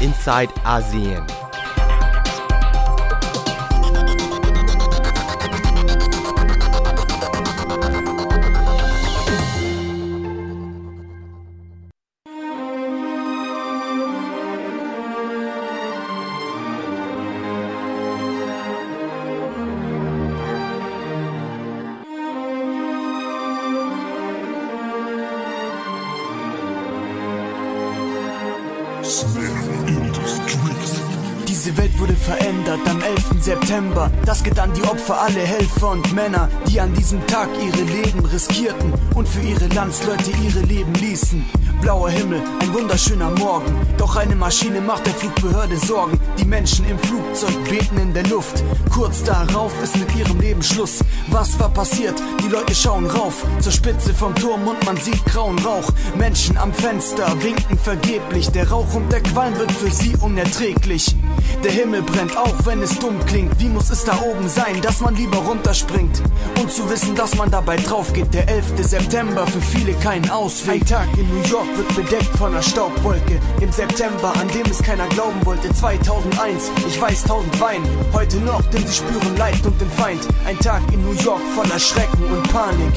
inside ASEAN. September. Das geht an die Opfer, alle Helfer und Männer, die an diesem Tag ihre Leben riskierten und für ihre Landsleute ihre Leben ließen. Blauer Himmel, ein wunderschöner Morgen. Doch eine Maschine macht der Flugbehörde Sorgen. Die Menschen im Flugzeug beten in der Luft. Kurz darauf ist mit ihrem Leben Schluss. Was war passiert? Die Leute schauen rauf zur Spitze vom Turm und man sieht grauen Rauch. Menschen am Fenster winken vergeblich. Der Rauch und der Qualm wird für sie unerträglich. Der Himmel brennt, auch wenn es dumm klingt. Wie muss es da oben sein, dass man lieber runterspringt? Und zu wissen, dass man dabei drauf geht. Der 11. September für viele kein Ausweg. Ein Tag in New York wird bedeckt von einer Staubwolke. Im September, an dem es keiner glauben wollte. 2001, ich weiß, tausend weinen. Heute noch, denn sie spüren Leid und den Feind. Ein Tag in New York voller Schrecken und Panik.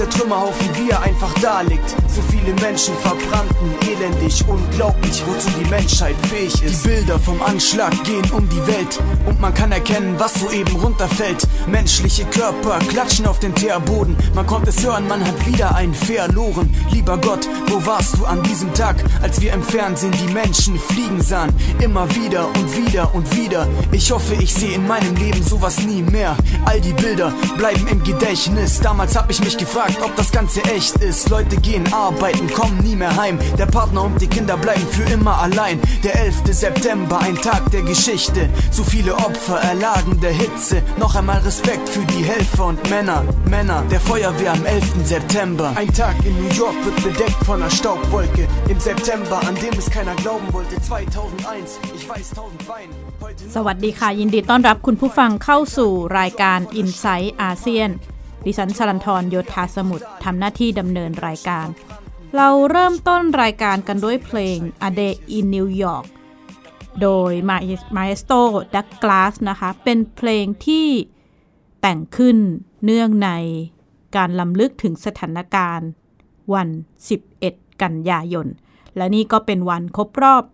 Der Trümmerhaufen, wie er einfach da liegt. So viele Menschen verbrannten, elendig, unglaublich, wozu die Menschheit fähig ist. Die Bilder vom Anschlag gehen um die Welt. Und man kann erkennen, was soeben runterfällt. Menschliche Körper klatschen auf den Teerboden. Man konnte es hören, man hat wieder einen verloren. Lieber Gott, wo warst du an diesem Tag, als wir im Fernsehen die Menschen fliegen sahen? Immer wieder und wieder und wieder. Ich hoffe, ich sehe in meinem Leben sowas nie mehr. All die Bilder bleiben im Gedächtnis. Damals hab ich mich gefragt, ob das Ganze echt ist. Leute gehen arbeiten, kommen nie mehr heim. Der Partner und die Kinder bleiben für immer allein. Der 11. September, ein Tag der Geschichte. So viele Opfer erlagen der Hitze. Noch einmal Respekt für die Helfer und Männer. Männer der Feuerwehr am 11. September. Ein Tag in New York wird bedeckt von einer Staubwolke. Im September, an dem es keiner glauben wollte. 2001, ich weiß, tausend Wein. Heute สวัสดีค่ะ ยินดีต้อนรับคุณผู้ฟังเข้าสู่รายการ i n s i ซต์อาเซียน ดิฉันชลันทรโยธาสมุทรทำหน้าที่ดำเนินรายการ เราเริ่มต้นรายการกันด้วยเพลง A Day in New York โดย Maestro Douglas นะคะ เป็นเพลงที่แต่งขึ้นเนื่องในการลำลึกถึงสถานการณ์ วัน 11 กันยายน และนี่ก็เป็นวันครบรอบ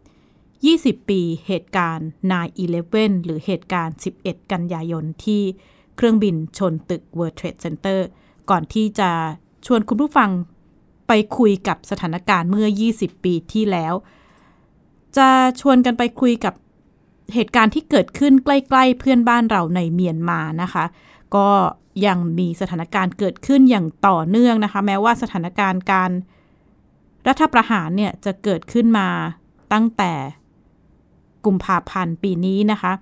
20 ปีเหตุการณ์ 9-11 หรือเหตุการณ์ 11 กันยายนที่ เครื่องบินชนตึก World Trade Center ก่อนที่จะชวนคุณผู้ฟังไปคุยกับสถานการณ์เมื่อ 20 ปีที่แล้ว จะชวนกันไปคุยกับเหตุการณ์ที่เกิดขึ้นใกล้ ๆ เพื่อนบ้านเราในเมียนมานะคะ ก็ยังมีสถานการณ์เกิดขึ้นอย่างต่อเนื่องนะคะ แม้ว่าสถานการณ์การรัฐประหารเนี่ยจะเกิดขึ้นมาตั้งแต่กุมภาพันธ์ปีนี้นะคะ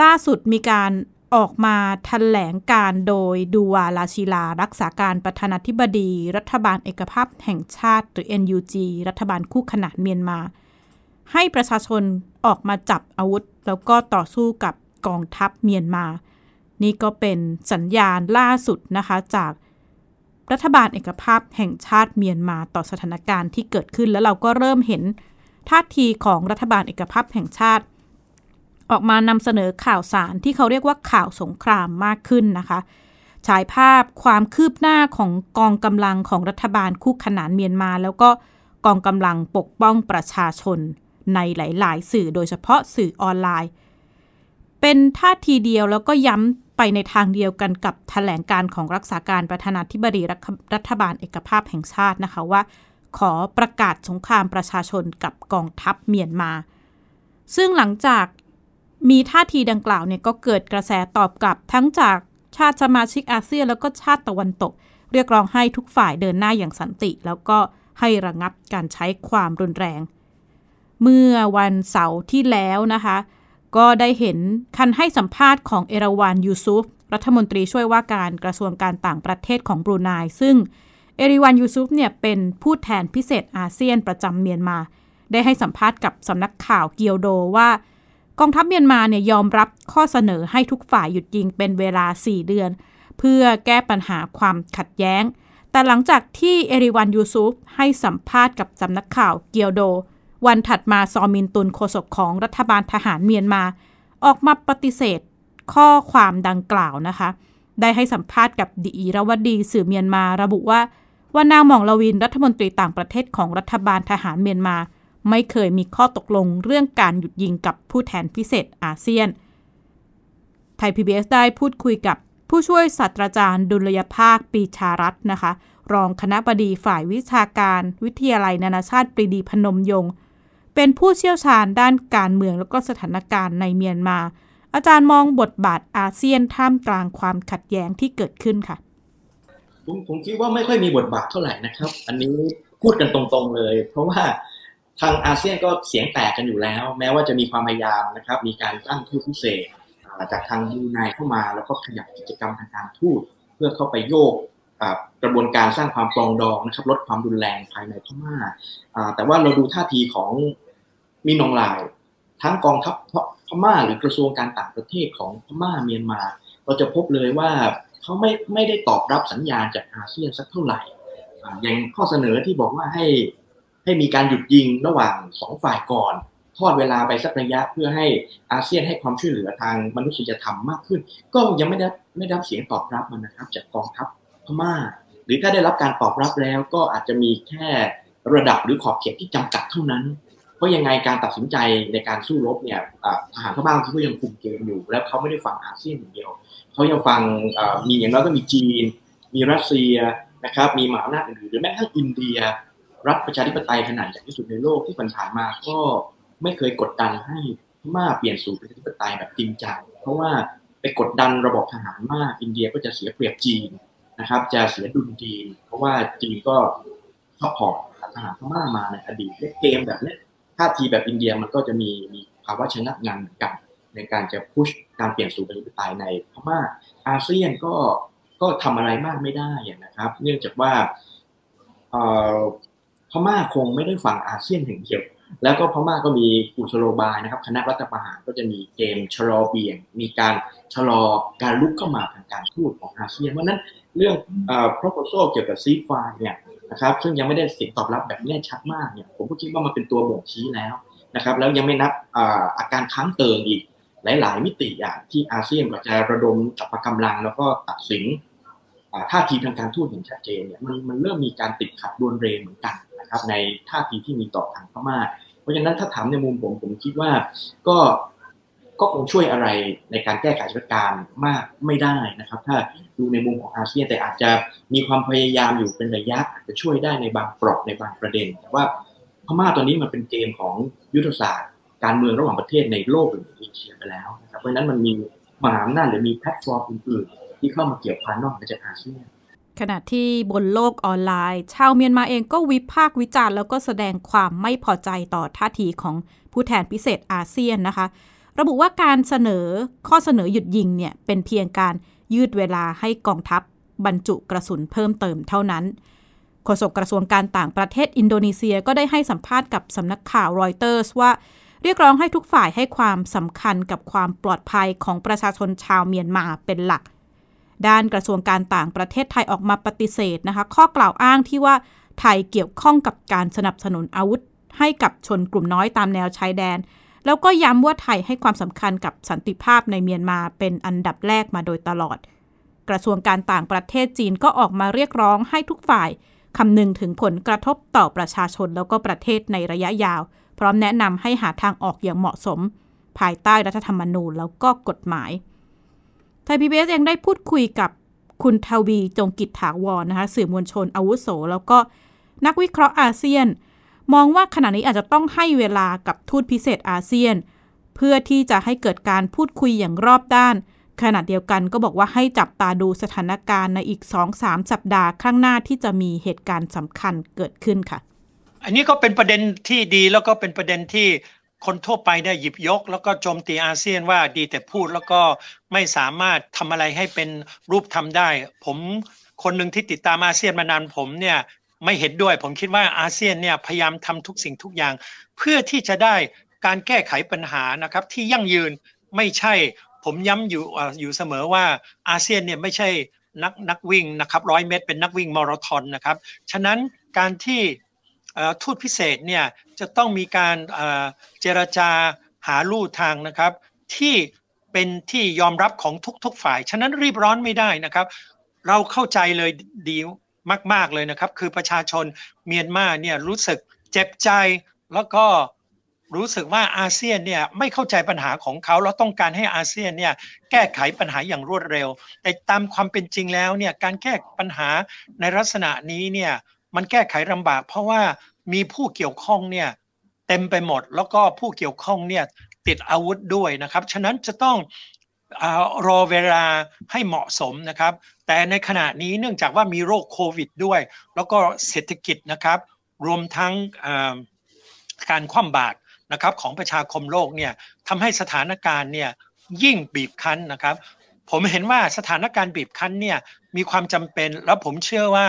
ล่าสุดมีการ ออกมาแถลงการโดยดูวาลาชิลา รักษาการประธานาธิบดี รัฐบาลเอกภาพแห่งชาติ หรือ NUG รัฐบาลคู่ขนานเมียนมา ให้ประชาชนออกมาจับอาวุธ แล้วก็ต่อสู้กับกองทัพเมียนมา นี่ก็เป็นสัญญาณล่าสุดนะคะจากรัฐบาลเอกภาพแห่งชาติเมียนมาต่อสถานการณ์ที่เกิดขึ้น แล้วเราก็เริ่มเห็นท่าทีของรัฐบาลเอกภาพแห่งชาติ ออกมานำเสนอข่าวสารที่เขาเรียกว่าข่าวสงครามมากขึ้นนะคะ ฉายภาพความคืบหน้าของกองกำลังของรัฐบาลคู่ขนานเมียนมา แล้วก็กองกำลังปกป้องประชาชน ในหลาย ๆ สื่อโดยเฉพาะสื่อออนไลน์ เป็นท่าทีเดียวแล้วก็ย้ำไปในทางเดียวกันกับแถลงการของรักษาการประธานาธิบดีรัฐบาลเอกภาพแห่งชาตินะคะว่า ขอประกาศสงครามประชาชนกับกองทัพเมียนมาซึ่งหลังจาก มีท่าทีดังกล่าวเนี่ยก็เกิดกระแสตอบกลับทั้งจากชาติสมาชิกอาเซียนแล้วก็ชาติตะวันตก เรียกร้องให้ทุกฝ่ายเดินหน้าอย่างสันติ แล้วก็ให้ระงับการใช้ความรุนแรง เมื่อวันเสาร์ที่แล้วนะคะ ก็ได้เห็นคันให้สัมภาษณ์ของเอราวันยูซุฟรัฐมนตรีช่วยว่าการกระทรวงการต่างประเทศของบรูไนซึ่งเอริวันยูซุฟเนี่ยเป็นผู้แทนพิเศษอาเซียนประจำเมียนมา ได้ให้สัมภาษณ์กับสำนักข่าวเกียวโดว่า กองทัพเมียนมาเนี่ยยอมรับข้อเสนอให้ทุกฝ่ายหยุดยิงเป็นเวลา 4 เดือน เพื่อแก้ปัญหาความขัดแย้ง แต่หลังจากที่เอริวันยูซุฟให้สัมภาษณ์กับสำนักข่าวเกียวโด วันถัดมาซอมินตุนโฆษกของรัฐบาลทหารเมียนมา ออกมาปฏิเสธข้อความดังกล่าวนะคะ ได้ให้สัมภาษณ์กับดีรวดีสื่อเมียนมาระบุว่าว่านางหม่องลวินรัฐมนตรีต่างประเทศของรัฐบาลทหารเมียนมา ไม่เคยมีข้อตกลงเรื่องการหยุดยิงกับผู้แทนพิเศษอาเซียน ไทย PBS ได้พูดคุยกับผู้ช่วยศาสตราจารย์ดุลยภาคปีชารัตน์นะคะ รองคณะบดีฝ่ายวิชาการวิทยาลัยนานาชาติปรีดีพนมยงค์เป็นผู้เชี่ยวชาญด้านการเมืองแล้วก็สถานการณ์ในเมียนมา อาจารย์มองบทบาทอาเซียนท่ามกลางความขัดแย้งที่เกิดขึ้นค่ะ ผมผมคิดว่าไม่ค่อยมีบทบาทเท่าไหร่นะครับ อันนี้พูดกันตรงๆเลย เพราะว่า ทางอาเซียนก็เสียงแตกกันอยู่แล้ว แม้ว่าจะมีความพยายามนะครับ มีการตั้งทูตพิเศษจากทางยูไนเข้ามา แล้วก็ขยับกิจกรรมทางการทูตเพื่อเข้าไปโยกกระบวนการสร้างความปรองดองนะครับ ลดความรุนแรงภายในพม่าแต่ว่าเราดูท่าทีของมีนองลาย ทั้งกองทัพพม่าหรือกระทรวงการต่างประเทศของพม่าเมียนมา เราจะพบเลยว่าเขาไม่ไม่ได้ตอบรับสัญญาณจากอาเซียนสักเท่าไหร่อย่างข้อเสนอที่บอกว่าให้ ให้มีการหยุดยิงระหว่างสองฝ่ายก่อนทอดเวลาไปสักระยะเพื่อให้อาเซียนให้ความช่วยเหลือทางมนุษยธรรมมากขึ้น ก็ยังไม่ได้ไม่ได้เสียงตอบรับมันนะครับ จากกองทัพพม่า หรือถ้าได้รับการตอบรับแล้วก็อาจจะมีแค่ระดับหรือขอบเขตที่จำกัดเท่านั้น เพราะยังไงการตัดสินใจในการสู้รบเนี่ยทหารพม่าที่ก็ยังคุมเกมอยู่ แล้วเขาไม่ได้ฟังอาเซียนอย่างเดียวเขายังฟังมีอย่างน้อยก็มีจีน มีรัสเซียนะครับมีมหาอำนาจอื่นหรือแม้กระทั่งอินเดีย รัฐประชาธิปไตยขนาดใหญ่ที่สุดในโลกที่ผ่านมาก็ไม่เคยกดดันให้พม่าเปลี่ยนสู่ประชาธิปไตยแบบจริงจังเพราะว่าไปกดดันระบบทหารมากอินเดียก็จะเสียเปรียบจีนนะครับ จะเสียดุลจีน เพราะว่าจีนก็ support ทหารพม่ามาในอดีตเกมแบบนี้ท่าทีแบบอินเดียมันก็จะมีมีภาวะชะงักงันเหมือนกันในการจะ push การเปลี่ยนสู่ประชาธิปไตยในพม่าอาเซียนก็ก็ทำอะไรมากไม่ได้นะครับ เนื่องจากว่า พม่าคงไม่ได้ฟังอาเซียนอย่งเดียว แล้วก็พม่าก็มีกุศโลบายนะครับ คณะรัฐประหารก็จะมีเกมชะลอเบี่ยง มีการชะลอการลุกเข้ามาทางการทูตของอาเซียนเพราะนั้นเรื่องเอ่อ proposal เกี่ยวกับซีฟาเนี่ยนะครับซึ่งยังไม่ได้สียงตอบรับแบบแน่ชัดมากเนี่ยผมก็คิดว่ามันเป็นตัวบ่งชี้แล้วนะครับแล้วยังไม่นับอาการค้างเติมอีกหลาย ๆ มิติอย่างที่อาเซียนก็จะระดมจับกำลังแล้วก็ตัดสิน ท่าทีทางการทูตอย่างชัดเจนเนี่ยมันมันเริ่มมีการติดขัดดวนเรเหมือนกันนะครับในท่าทีที่มีต่อทางพม่า เพราะฉะนั้นถ้าถามในมุมผมผมคิดว่าก็ก็คงช่วยอะไรในการแก้ไขสถานการณ์มากไม่ได้นะครับ ถ้าดูในมุมของอาเซียนแต่อาจจะมีความพยายามอยู่เป็นระยะอาจจะช่วยได้ในบางปรอกในบางประเด็น แต่ว่าพม่าตัวนี้มันเป็นเกมของยุทธศาสตร์ การเมืองระหว่างประเทศในโลกหรือเอเชียไปแล้วนะครับเพราะฉะนั้นมันมีมหาอำนาจหรือมีแพลตฟอร์มอื่นๆ ที่เข้ามาเกี่ยวพันนอกจากอาเซียนขณะที่บนโลกออนไลน์ ชาวเมียนมาเองก็วิพากษ์วิจารณ์แล้วก็แสดงความไม่พอใจต่อท่าทีของผู้แทนพิเศษอาเซียนนะคะ ระบุว่าการเสนอข้อเสนอหยุดยิงเนี่ยเป็นเพียงการยืดเวลาให้กองทัพบรรจุกระสุนเพิ่มเติมเท่านั้นโฆษกกระทรวงการต่างประเทศอินโดนีเซียก็ได้ให้สัมภาษณ์กับสำนักข่าวรอยเตอร์สว่าเรียกร้องให้ทุกฝ่ายให้ความสำคัญกับความปลอดภัยของประชาชนชาวเมียนมาเป็นหลัก ด้านกระทรวงการต่างประเทศไทยออกมาปฏิเสธนะคะ ข้อกล่าวอ้างที่ว่าไทยเกี่ยวข้องกับการสนับสนุนอาวุธ ให้กับชนกลุ่มน้อยตามแนวชายแดน แล้วก็ย้ำว่าไทยให้ความสำคัญกับสันติภาพในเมียนมาเป็นอันดับแรกมาโดยตลอด กระทรวงการต่างประเทศจีนก็ออกมาเรียกร้องให้ทุกฝ่ายคำนึงถึงผลกระทบต่อประชาชนแล้วก็ประเทศในระยะยาว พร้อมแนะนำให้หาทางออกอย่างเหมาะสม ภายใต้รัฐธรรมนูญแล้วก็กฎหมาย ไทยพีบีเอสเองได้พูดคุยกับคุณทวีจงกิจถาวรนนะคะสื่อมวลชนอาวุโส แล้วก็นักวิเคราะห์อาเซียน มองว่าขณะนี้อาจจะต้องให้เวลากับทูตพิเศษอาเซียน เพื่อที่จะให้เกิดการพูดคุยอย่างรอบด้าน ขณะเดียวกันก็บอกว่าให้จับตาดูสถานการณ์ในอีก 2-3 สัปดาห์ข้างหน้าที่จะมีเหตุการณ์สำคัญเกิดขึ้นค่ะ อันนี้ก็เป็นประเด็นที่ดีแล้วก็เป็นประเด็นที่ คนทั่วไปได้หยิบยก แล้วก็โจมตีอาเซียนว่าดีแต่พูดแล้วก็ไม่สามารถทำอะไรให้เป็นรูปทำได้ ผมคนหนึ่งที่ติดตามอาเซียนมานานผมเนี่ยไม่เห็นด้วย ผมคิดว่าอาเซียนเนี่ยพยายามทำทุกสิ่งทุกอย่าง เพื่อที่จะได้การแก้ไขปัญหานะครับที่ยั่งยืนไม่ใช่ผมย้ำอยู่อยู่เสมอว่าอาเซียนเนี่ยไม่ใช่นักนักวิ่งนะครับร้อยเมตรเป็นนักวิ่งมาราธอนนะครับ ฉะนั้นการที่ ทูตพิเศษเนี่ยจะต้องมีการเจรจาหาลู่ทางนะครับที่เป็นที่ยอมรับของทุก ๆ ฝ่าย ฉะนั้นรีบร้อนไม่ได้นะครับ เราเข้าใจเลยดีมาก ๆเลยนะครับ คือประชาชนเมียนมาเนี่ยรู้สึกเจ็บใจแล้วก็รู้สึกว่าอาเซียนเนี่ยไม่เข้าใจปัญหาของเขาแล้วต้องการให้อาเซียนเนี่ยแก้ไขปัญหาอย่างรวดเร็ว แต่ตามความเป็นจริงแล้วเนี่ยการแก้ปัญหาในลักษณะนี้เนี่ย มันแก้ไขลำบาก เพราะว่ามีผู้เกี่ยวข้องเนี่ยเต็มไปหมด แล้วก็ผู้เกี่ยวข้องเนี่ยติดอาวุธด้วยนะครับ ฉะนั้นจะต้องอรอเวลาให้เหมาะสมนะครับ แต่ในขณะนี้เนื่องจากว่ามีโรคโควิดด้วย แล้วก็เศรษฐกิจนะครับ รวมทั้งการคว่ำบาตรนะครับของประชาคมโลกเนี่ยทำให้สถานการณ์เนี่ยยิ่งบีบคั้นนะครับ ผมเห็นว่าสถานการณ์บีบคั้นเนี่ยมีความจำเป็น แล้วผมเชื่อว่า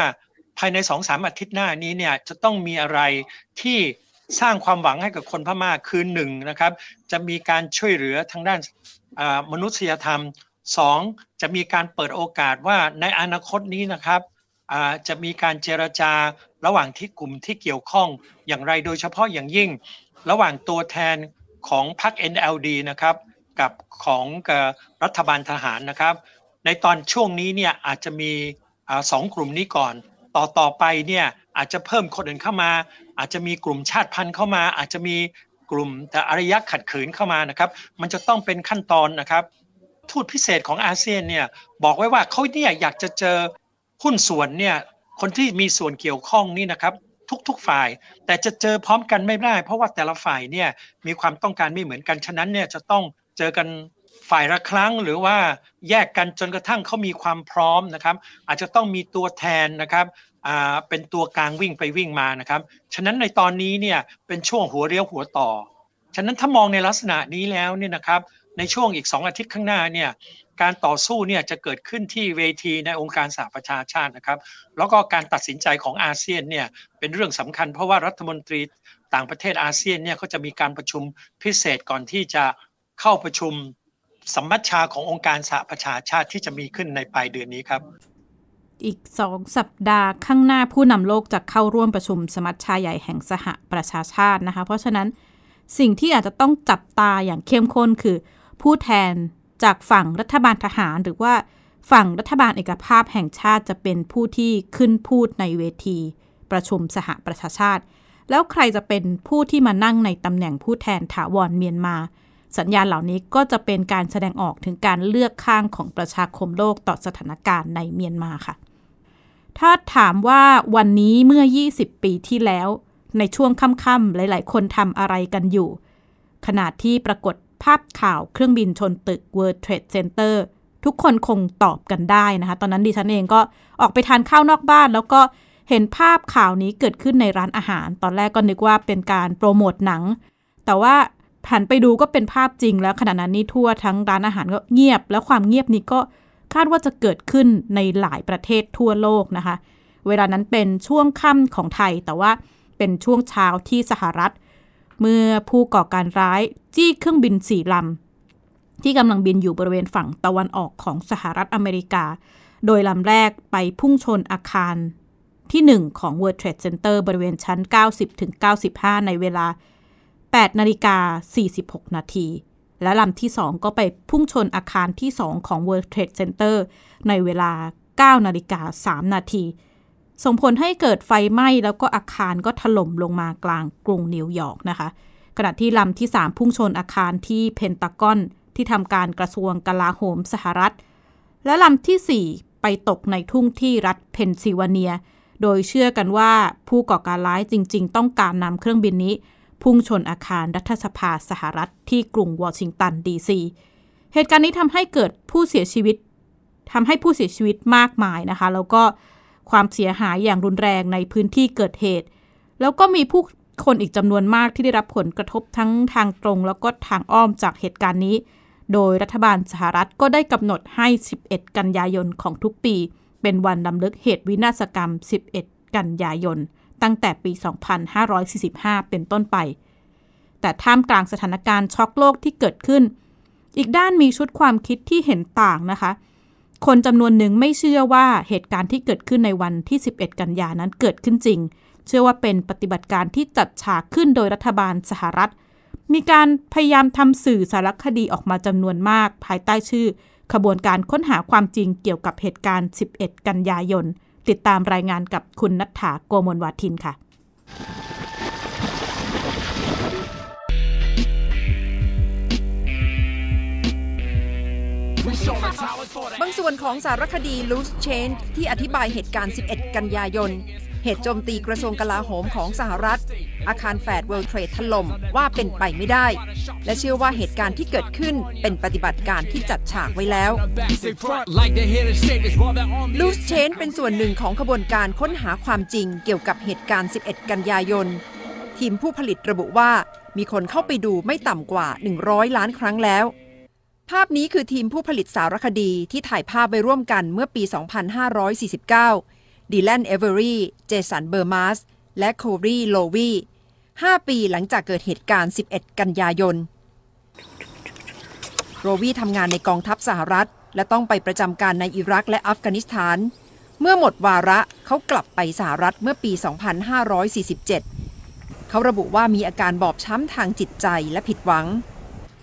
ภายในสองสามอาทิตย์หน้านี้เนี่ยจะต้องมีอะไรที่สร้างความหวังให้กับคนพม่าคือหนึ่งนะครับ จะมีการช่วยเหลือทางด้านมนุษยธรรมสองจะมีการเปิดโอกาสว่าในอนาคตนี้นะครับจะมีการเจรจาระหว่างที่กลุ่มที่เกี่ยวข้องอย่างไรโดยเฉพาะอย่างยิ่ง ระหว่างตัวแทนของพรรค NLD นะครับกับของรัฐบาลทหารนะครับ ในตอนช่วงนี้เนี่ยอาจจะมีสองกลุ่มนี้ก่อน ต่อต่อไปเนี่ยอาจจะเพิ่มคนอื่นเข้ามา อาจจะมีกลุ่มชาติพันธุ์เข้ามา อาจจะมีกลุ่มแต่อารยะขัดขืนเข้ามานะครับ มันจะต้องเป็นขั้นตอนนะครับ ทูตพิเศษของอาเซียนเนี่ยบอกไว้ว่าเขาเนี่ยอยากจะเจอหุ้นส่วนเนี่ยคนที่มีส่วนเกี่ยวข้องนี่นะครับทุกๆฝ่าย แต่จะเจอพร้อมกันไม่ได้ เพราะว่าแต่ละฝ่ายเนี่ยมีความต้องการไม่เหมือนกันฉะนั้นเนี่ยจะต้องเจอกัน ฝ่ายละครั้งหรือว่าแยกกันจนกระทั่งเขามีความพร้อมนะครับ อาจจะต้องมีตัวแทนนะครับเป็นตัวกลางวิ่งไปวิ่งมานะครับ ฉะนั้นในตอนนี้เนี่ยเป็นช่วงหัวเรียวหัวต่อ ฉะนั้นถ้ามองในลักษณะนี้แล้วเนี่ยนะครับในช่วงอีก 2 อาทิตย์ข้างหน้าเนี่ยการต่อสู้เนี่ยจะเกิดขึ้นที่เวทีในองค์การสหประชาชาตินะครับ แล้วก็การตัดสินใจของอาเซียนเนี่ยเป็นเรื่องสำคัญเพราะว่ารัฐมนตรีต่างประเทศอาเซียนเนี่ยเขาจะมีการประชุมพิเศษก่อนที่จะเข้าประชุม สัมมัชชาขององค์การสหประชาชาติที่จะมีขึ้นในปลายเดือนนี้ครับ อีกสองสัปดาห์ข้างหน้าผู้นำโลกจะเข้าร่วมประชุมสมัชชาใหญ่แห่งสหประชาชาตินะคะ เพราะฉะนั้นสิ่งที่อาจจะต้องจับตาอย่างเข้มข้นคือ ผู้แทนจากฝั่งรัฐบาลทหารหรือว่าฝั่งรัฐบาลเอกภาพแห่งชาติจะเป็นผู้ที่ขึ้นพูดในเวที ประชุมสหประชาชาติ แล้วใครจะเป็นผู้ที่มานั่งในตำแหน่งผู้แทนถาวรเมียนมา สัญญาณเหล่านี้ก็จะเป็นการแสดงออกถึงการเลือกข้างของประชาคมโลกต่อสถานการณ์ในเมียนมาค่ะ ถ้าถามว่าวันนี้เมื่อ 20 ปีที่แล้ว ในช่วงค่ำๆหลาย ๆ คนทำอะไรกันอยู่ ขณะที่ปรากฏภาพข่าวเครื่องบินชนตึก World Trade Center ทุกคนคงตอบกันได้นะคะ ตอนนั้นดิฉันเองก็ออกไปทานข้าวนอกบ้าน แล้วก็เห็นภาพข่าวนี้เกิดขึ้นในร้านอาหาร ตอนแรกก็นึกว่าเป็นการโปรโมทหนัง แต่ว่า ผ่านไปดูก็เป็นภาพจริงแล้วขณะนั้นนี่ทั่วทั้งร้านอาหารก็เงียบ แล้วความเงียบนี้ก็คาดว่าจะเกิดขึ้นในหลายประเทศทั่วโลกนะคะ เวลานั้นเป็นช่วงค่ำของไทย แต่ว่าเป็นช่วงเช้าที่สหรัฐ เมื่อผู้ก่อการร้ายจี้เครื่องบินสี่ลำที่กำลังบินอยู่บริเวณฝั่งตะวันออกของสหรัฐอเมริกา โดยลำแรกไปพุ่งชนอาคารที่ 1 ของ World Trade Center บริเวณชั้น 90-95 ในเวลา 8นาฬิกา46 นาที และลำที่ 2 ก็ไปพุ่งชนอาคารที่ 2 ของ World Trade Center ในเวลา 9 นาฬิกา 3 นาที ส่งผลให้เกิดไฟไหม้แล้วก็อาคารก็ถล่มลงมากลางกรุงนิวยอร์กนะคะ ขณะที่ลำที่ 3 พุ่งชนอาคารที่เพนตากอนที่ทำการกระทรวงกลาโหมสหรัฐ และลำที่ 4 ไปตกในทุ่งที่รัฐเพนซิลเวเนีย โดยเชื่อกันว่าผู้ก่อการร้ายจริง ๆ ต้องการนำเครื่องบินนี้ พุ่งชนอาคารรัฐสภาสหรัฐที่กรุงวอชิงตันดีซีเหตุการณ์นี้ทำให้เกิดผู้เสียชีวิตทำให้ผู้เสียชีวิตมากมายนะคะ แล้วก็ความเสียหายอย่างรุนแรงในพื้นที่เกิดเหตุ แล้วก็มีผู้คนอีกจำนวนมากที่ได้รับผลกระทบทั้งทางตรง แล้วก็ทางอ้อมจากเหตุการณ์นี้ โดยรัฐบาลสหรัฐก็ได้กำหนดให้ 11 กันยายนของทุกปี เป็นวันลำลึกเหตุวินาศกรรม 11 กันยายน ตั้งแต่ปี 2545 เป็นต้นไป แต่ท่ามกลางสถานการณ์ช็อกโลกที่เกิดขึ้น อีกด้านมีชุดความคิดที่เห็นต่างนะคะ คนจำนวนหนึ่งไม่เชื่อว่าเหตุการณ์ที่เกิดขึ้นในวันที่ 11 กันยานั้นเกิดขึ้นจริง เชื่อว่าเป็นปฏิบัติการที่จัดฉากขึ้นโดยรัฐบาลสหรัฐ มีการพยายามทำสื่อสารคดีออกมาจำนวนมาก ภายใต้ชื่อ ขบวนการค้นหาความจริงเกี่ยวกับเหตุการณ์ 11 กันยายน ติดตามรายงานกับคุณนัฐถาโกมลวาทินค่ะ บางส่วนของสารคดี Loose Change ที่อธิบายเหตุการณ์ 11 กันยายน เหตุโจมตีกระทรวงกลาโหมของสหรัฐ อาคารแฟด World Trade ถล่มว่าเป็นไปไม่ได้ และเชื่อว่าเหตุการณ์ที่เกิดขึ้นเป็นปฏิบัติการที่จัดฉากไว้แล้ว Loose Change เป็นส่วนหนึ่งของขบวนการค้นหาความจริงเกี่ยวกับเหตุการณ์ 11 กันยายน ทีมผู้ผลิตระบุว่ามีคนเข้าไปดูไม่ต่ำกว่า 100 ล้านครั้งแล้ว ภาพนี้คือทีมผู้ผลิตสารคดีที่ถ่ายภาพไปร่วมกันเมื่อปี 2549 ดีแลนเอเวอรี่เจสันเบอร์มาสและโครีโลวี5 ปีหลังจากเกิดเหตุการณ์ 11 กันยายน โรวีทำงานในกองทัพสหรัฐ และต้องไปประจำการในอิรักและอัฟกานิสถาน เมื่อหมดวาระเขากลับไปสหรัฐเมื่อปี 2547 เขาระบุว่ามีอาการบอบช้ำทางจิตใจและผิดหวัง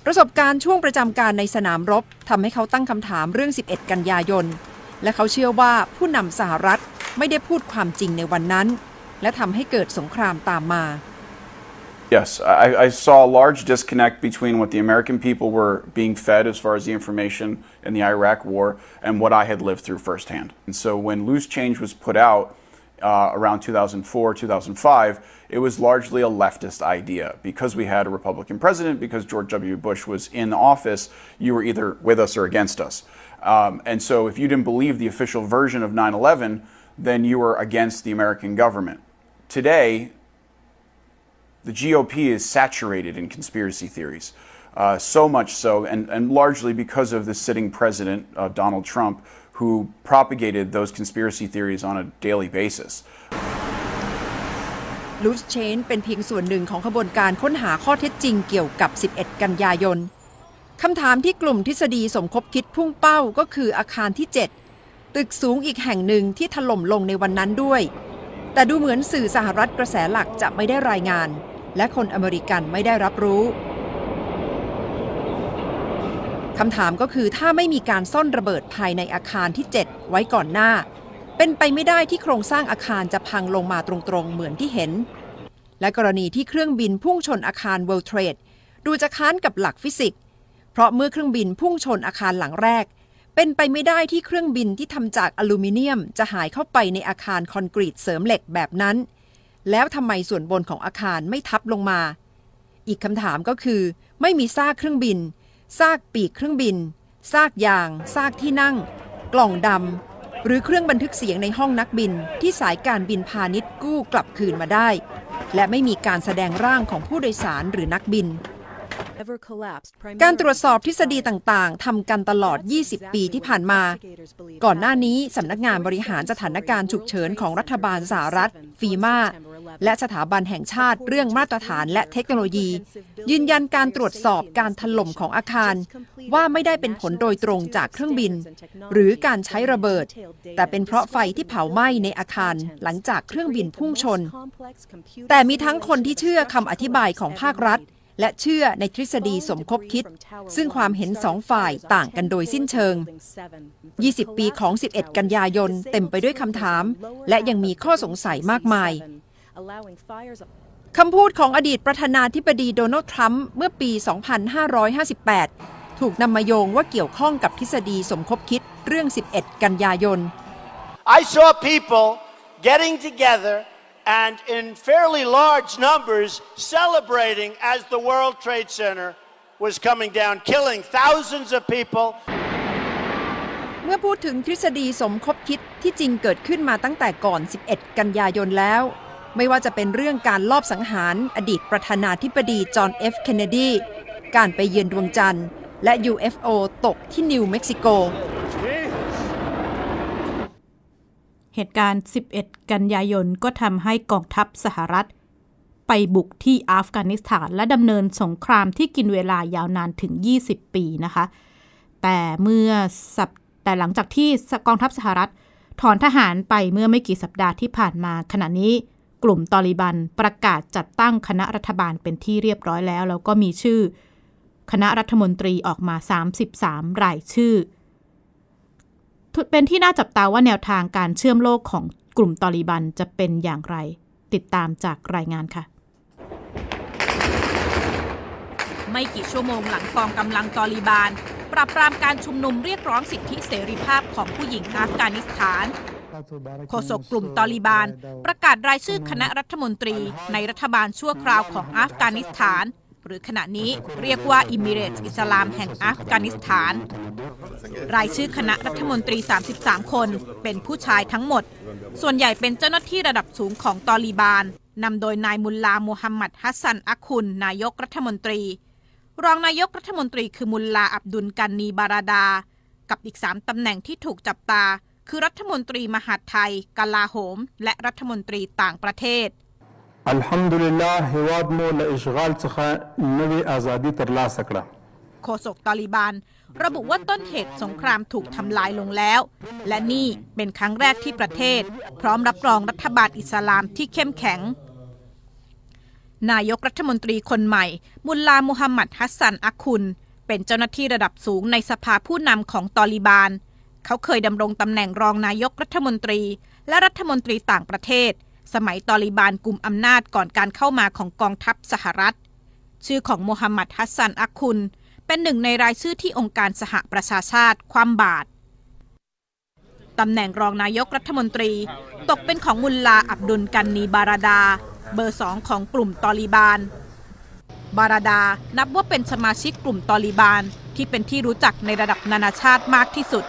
ประสบการณ์ช่วงประจำการในสนามรบทำให้เขาตั้งคำถามเรื่อง 11 กันยายน และเขาเชื่อว่าผู้นำสหรัฐ ไม่ได้พูดความจริงในวันนั้น และทำให้เกิดสงครามตามมา Yes, I, I, saw a large disconnect between what the American people were being fed as far as the information in the Iraq War and what I had lived through firsthand. And so when Loose Change was put out uh, around 2004, 2005, it was largely a leftist idea. Because we had a Republican president, because George W. Bush was in office, you were either with us or against us. Um, and so if you didn't believe the official version of 9 11, then you were against the American government. Today, the GOP is saturated in conspiracy theories. Uh, so much so, and, and largely because of the sitting president, uh, Donald Trump, who propagated those conspiracy theories on a daily basis. Loose Chain เป็นเพียงส่วนหนึ่งของขบวนการค้นหาข้อเท็จจริงเกี่ยวกับ 11 กันยายน คำถามที่กลุ่มทฤษฎีสมคบคิดพุ่งเป้าก็คืออาคารที่ 7 ตึกสูงอีกแห่งหนึ่งที่ถล่มลงในวันนั้นด้วย แต่ดูเหมือนสื่อสหรัฐกระแสหลักจะไม่ได้รายงาน และคนอเมริกันไม่ได้รับรู้คำถามก็คือถ้าไม่มีการซ่อนระเบิดภายในอาคารที่ 7 ไว้ก่อนหน้า เป็นไปไม่ได้ที่โครงสร้างอาคารจะพังลงมาตรงๆ เหมือนที่เห็น และกรณีที่เครื่องบินพุ่งชนอาคาร World Trade ดูจะค้านกับหลักฟิสิกส์เพราะเมื่อเครื่องบินพุ่งชนอาคารหลังแรก เป็นไปไม่ได้ที่เครื่องบินที่ทำจากอลูมิเนียม จะหายเข้าไปในอาคารคอนกรีตเสริมเหล็กแบบนั้น แล้วทำไมส่วนบนของอาคารไม่ทับลงมา อีกคำถามก็คือ ไม่มีซากเครื่องบิน ซากปีกเครื่องบิน ซากยาง ซากที่นั่ง กล่องดำ หรือเครื่องบันทึกเสียงในห้องนักบิน ที่สายการบินพาณิชย์กู้กลับคืนมาได้ และไม่มีการแสดงร่างของผู้โดยสารหรือนักบิน การตรวจสอบทฤษฎีต่างๆทำกันตลอด 20 ปีที่ผ่านมา ก่อนหน้านี้สำนักงานบริหารสถานการณ์ฉุกเฉินของรัฐบาลสหรัฐ ฟีมาและสถาบันแห่งชาติเรื่องมาตรฐานและเทคโนโลยี ยืนยันการตรวจสอบการถล่มของอาคาร ว่าไม่ได้เป็นผลโดยตรงจากเครื่องบิน หรือการใช้ระเบิด แต่เป็นเพราะไฟที่เผาไหม้ในอาคารหลังจากเครื่องบินพุ่งชน แต่มีทั้งคนที่เชื่อคำอธิบายของภาครัฐ และเชื่อในทฤษฎีสมคบคิด ซึ่งความเห็นสองฝ่ายต่างกันโดยสิ้นเชิง 20 ปีของ 11 กันยายนเต็มไปด้วยคำถาม และยังมีข้อสงสัยมากมายคำพูดของอดีตประธานาธิบดีโดนัลด์ทรัมป์เมื่อปี 2558 ถูกนำมาโยงว่าเกี่ยวข้องกับทฤษฎีสมคบคิดเรื่อง 11 กันยายน I saw people getting together and in fairly large numbers celebrating as the World Trade Center was coming down, killing thousands of people. เมื่อพูดถึงทฤษฎีสมคบคิดที่จริงเกิดขึ้นมาตั้งแต่ก่อน 11 กันยายนแล้ว ไม่ว่าจะเป็นเรื่องการลอบสังหารอดีตประธานาธิบดีจอห์นเอฟเคนเนดี การไปเยือนดวงจันทร์ และ UFO ตกที่นิวเม็กซิโก เหตุการณ์ 11 กันยายนก็ทำให้กองทัพสหรัฐ ไปบุกที่อัฟกานิสถานและดำเนินสงครามที่กินเวลายาวนานถึง 20 ปีนะคะ แต่เมื่อแต่หลังจากที่กองทัพสหรัฐ ถอนทหารไปเมื่อไม่กี่สัปดาห์ที่ผ่านมา ขณะนี้กลุ่มตอริบันประกาศจัดตั้งคณะรัฐบาลเป็นที่เรียบร้อยแล้ว แล้วก็มีชื่อ คณะรัฐมนตรีออกมา 33 รายชื่อ เป็นที่น่าจับตาว่าแนวทางการเชื่อมโลกของกลุ่มตอริบันจะเป็นอย่างไร ติดตามจากรายงานค่ะ ไม่กี่ชั่วโมงหลังกองกำลังตอริบาน ปราบปรามการชุมนุมเรียกร้องสิทธิเสรีภาพของผู้หญิงอัฟกานิสถานโฆษกกลุ่มตอริบาน ประกาศรายชื่อคณะรัฐมนตรีในรัฐบาลชั่วคราวของอัฟกานิสถาน หรือขณะนี้เรียกว่าเอมิเรตส์อิสลามแห่งอัฟกานิสถาน รายชื่อคณะรัฐมนตรี 33 คนเป็นผู้ชายทั้งหมด ส่วนใหญ่เป็นเจ้าหน้าที่ระดับสูงของตอลิบานนำโดยนายมุลลาโมฮัมหมัดฮัสซันอักคุนนายกรัฐมนตรี รองนายกรัฐมนตรีคือมุลลาอับดุลกานีบาราดาร์ กับอีกสามตำแหน่งที่ถูกจับตา คือรัฐมนตรีมหาดไทย กลาโหม และรัฐมนตรีต่างประเทศ الحمد لله هواد مو له اشغال څخه نوې ازادي ترلاسه کړه โฆษกตาลิบันระบุว่าต้นเหตุสงครามถูกทำลายลงแล้ว และนี่เป็นครั้งแรกที่ประเทศ พร้อมรับรองรัฐบาลอิสลามที่เข้มแข็ง นายกรัฐมนตรีคนใหม่ มุลลามุฮัมมัดฮัสซันอักคุน เป็นเจ้าหน้าที่ระดับสูงในสภาผู้นำของตอลิบาน เขาเคยดำรงตำแหน่งรองนายกรัฐมนตรี และรัฐมนตรีต่างประเทศ สมัยตอลิบานกลุ่มอำนาจก่อนการเข้ามาของกองทัพสหรัฐ ชื่อของโมฮัมหมัดฮัสซันอักคุนเป็นหนึ่งในรายชื่อที่องค์การสหประชาชาติคว่ำบาตรตำแหน่งรองนายกรัฐมนตรี ตกเป็นของมุลลาอับดุลกันนีบาราดา เบอร์สองของกลุ่มตอลิบาน บาราดานับว่าเป็นสมาชิกกลุ่มตอลิบานที่เป็นที่รู้จักในระดับนานาชาติมากที่สุด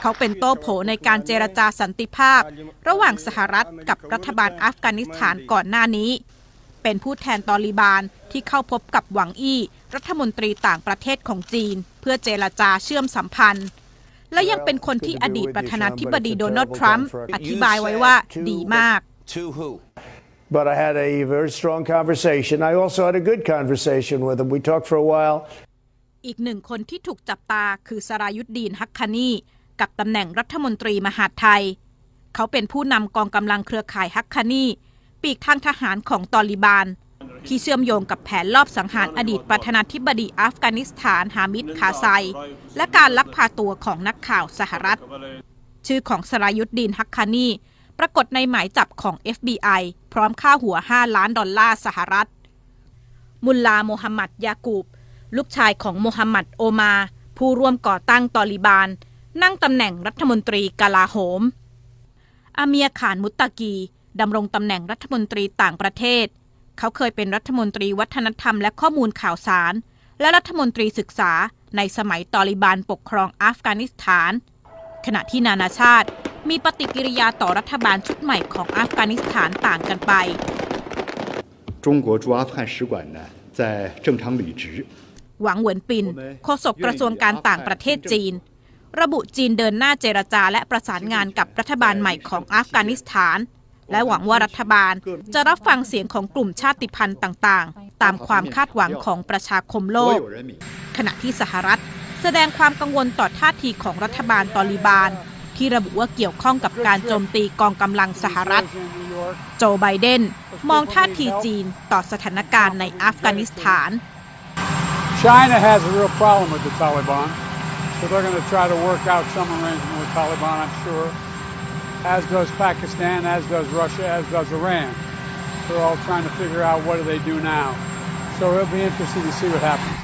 เขาเป็นโต้โผในการเจรจาสันติภาพ ระหว่างสหรัฐกับรัฐบาลอัฟกานิสถานก่อนหน้านี้ เป็นผู้แทนตอลิบานที่เข้าพบกับหวังอี้ รัฐมนตรีต่างประเทศของจีน เพื่อเจรจาเชื่อมสัมพันธ์ และยังเป็นคนที่อดีตประธานาธิบดีโดนัลด์ทรัมป์อธิบายไว้ว่าดีมาก But I had a very strong conversation. I also had a good conversation with him. We talked for a while. อีกหนึ่งคนที่ถูกจับตาคือสรายุทธดีนฮักคานี กับตำแหน่งรัฐมนตรีมหาดไทย เขาเป็นผู้นำกองกำลังเครือข่ายฮักคานีปีกทางทหารของตอลิบาน ที่เชื่อมโยงกับแผนลอบสังหารอดีตประธานาธิบดีอัฟกานิสถานฮามิดคาไซ และการลักพาตัวของนักข่าวสหรัฐ ชื่อของสรายุทธดีนฮักคานีปรากฏในหมายจับของ FBI พร้อมค่าหัว 5 ล้านดอลลาร์สหรัฐ มุลลาโมฮัมหมัดยากูบ ลูกชายของโมฮัมหมัดโอมา ผู้ร่วมก่อตั้งตอลิบาน นั่งตำแหน่งรัฐมนตรีกาลาโหม อาเมียขานมุตตะกีดำรงตำแหน่งรัฐมนตรีต่างประเทศ เขาเคยเป็นรัฐมนตรีวัฒนธรรมและข้อมูลข่าวสาร และรัฐมนตรีศึกษาในสมัยตอลิบานปกครองอัฟกานิสถาน ขณะที่นานาชาติมีปฏิกิริยาต่อรัฐบาลชุดใหม่ของอัฟกานิสถานต่างกันไป 中国驻阿富汗使馆呢，在正常履职。 หวังเหวินปินโฆษกกระทรวงการต่างประเทศจีน ระบุจีนเดินหน้าเจรจาและประสานงานกับรัฐบาลใหม่ของอัฟกานิสถาน และหวังว่ารัฐบาลจะรับฟังเสียงของกลุ่มชาติพันธุ์ต่างๆ ตามความคาดหวังของประชาคมโลก ขณะที่สหรัฐ แสดงความกังวลต่อท่าทีของรัฐบาลตอลิบาน ที่ระบุว่าเกี่ยวข้องกับการโจมตีกองกำลังสหรัฐ โจไบเดนมองท่าทีจีนต่อสถานการณ์ในอัฟกานิสถาน China has a real problem with the Taliban, so they're going to try to work out some arrangement with Taliban, I'm sure. As does Pakistan, as does Russia, as does Iran. They're all trying to figure out what do they do now. So it'll be interesting to see what happens.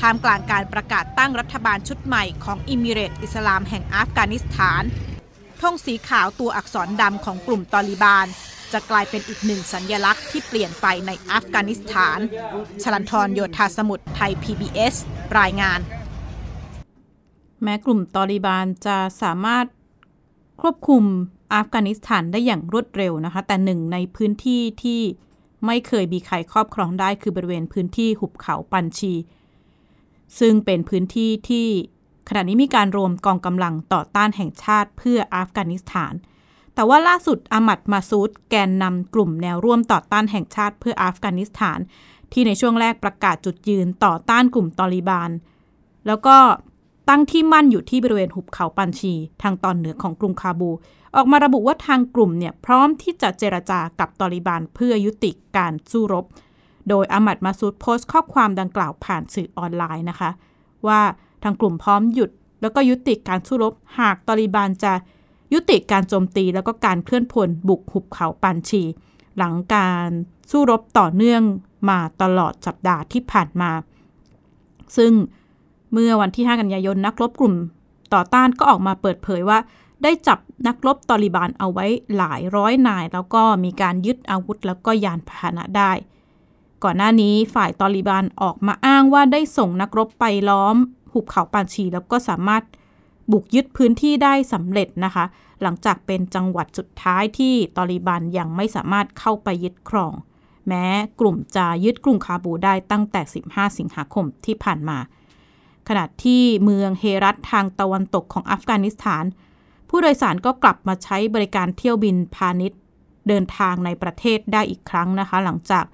ท่ามกลางการประกาศตั้งรัฐบาลชุดใหม่ของอิมิเรตอิสลามแห่งอัฟกานิสถานธงสีขาวตัวอักษรดำของกลุ่มตอลิบาน จะกลายเป็นอีกหนึ่งสัญญลักษณ์ที่เปลี่ยนไปในอัฟกานิสถาน ชลันทรโยธาสมุทรไทย PBS รายงาน แม้กลุ่มตอริบานจะสามารถควบคุมอัฟกานิสถานได้อย่างรวดเร็วนะคะ แต่หนึ่งในพื้นที่ที่ไม่เคยมีใครครอบครองได้คือบริเวณพื้นที่หุบเขาปันชี ซึ่งเป็นพื้นที่ที่ขณะนี้มีการรวมกองกำลังต่อต้านแห่งชาติเพื่ออัฟกานิสถาน แต่ว่าล่าสุดอามัดมาซูดแกนนำกลุ่มแนวร่วมต่อต้านแห่งชาติเพื่ออัฟกานิสถาน ที่ในช่วงแรกประกาศจุดยืนต่อต้านกลุ่มตอริบาน แล้วก็ ตั้งที่มั่นอยู่ที่บริเวณหุบเขาปันชี ทางตอนเหนือของกรุงคาบู ออกมาระบุว่าทางกลุ่มเนี่ยพร้อมที่จะเจรจากับตอริบานเพื่อยุติการสู้รบ โดยอามัดมาซูดโพสต์ข้อความดังกล่าวผ่านสื่อออนไลน์นะคะ ว่าทางกลุ่มพร้อมหยุด แล้วก็ยุติการสู้รบ หากตอริบานจะยุติการโจมตีแล้วก็การเคลื่อนพลบุกหุบเขาปันชี หลังการสู้รบต่อเนื่องมาตลอดสัปดาห์ที่ผ่านมา ซึ่ง เมื่อวันที่ 5 กันยายนนักรบกลุ่มต่อต้านก็ออกมาเปิดเผยว่า ได้จับนักรบตอริบานเอาไว้หลายร้อยนาย แล้วก็มีการยึดอาวุธแล้วก็ยานพาหนะได้ ก่อนหน้านี้ฝ่ายตอริบานออกมาอ้างว่าได้ส่งนักรบไปล้อม หุบเขาปานชีแล้วก็สามารถบุกยึดพื้นที่ได้สำเร็จนะคะ หลังจากเป็นจังหวัดสุดท้ายที่ตอริบันยังไม่สามารถเข้าไปยึดครอง แม้กลุ่มจะยึดกรุงคาบูได้ตั้งแต่ 15 สิงหาคมที่ผ่านมา ขณะที่เมืองเฮรัตทางตะวันตกของอัฟกานิสถาน ผู้โดยสารก็กลับมาใช้บริการเที่ยวบินพาณิชย์ เดินทางในประเทศได้อีกครั้งนะคะ หลังจาก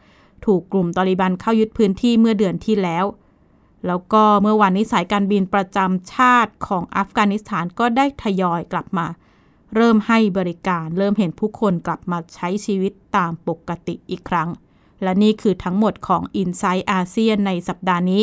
ถูกกลุ่มตอริบันเข้ายึดพื้นที่เมื่อเดือนที่แล้ว แล้วก็เมื่อวันนี้สายการบินประจำชาติของอัฟกานิสถานก็ได้ทยอยกลับมา เริ่มให้บริการเริ่มเห็นผู้คนกลับมาใช้ชีวิตตามปกติอีกครั้ง และนี่คือทั้งหมดของ i n s i ซต์อาเซียนในสัปดาห์นี้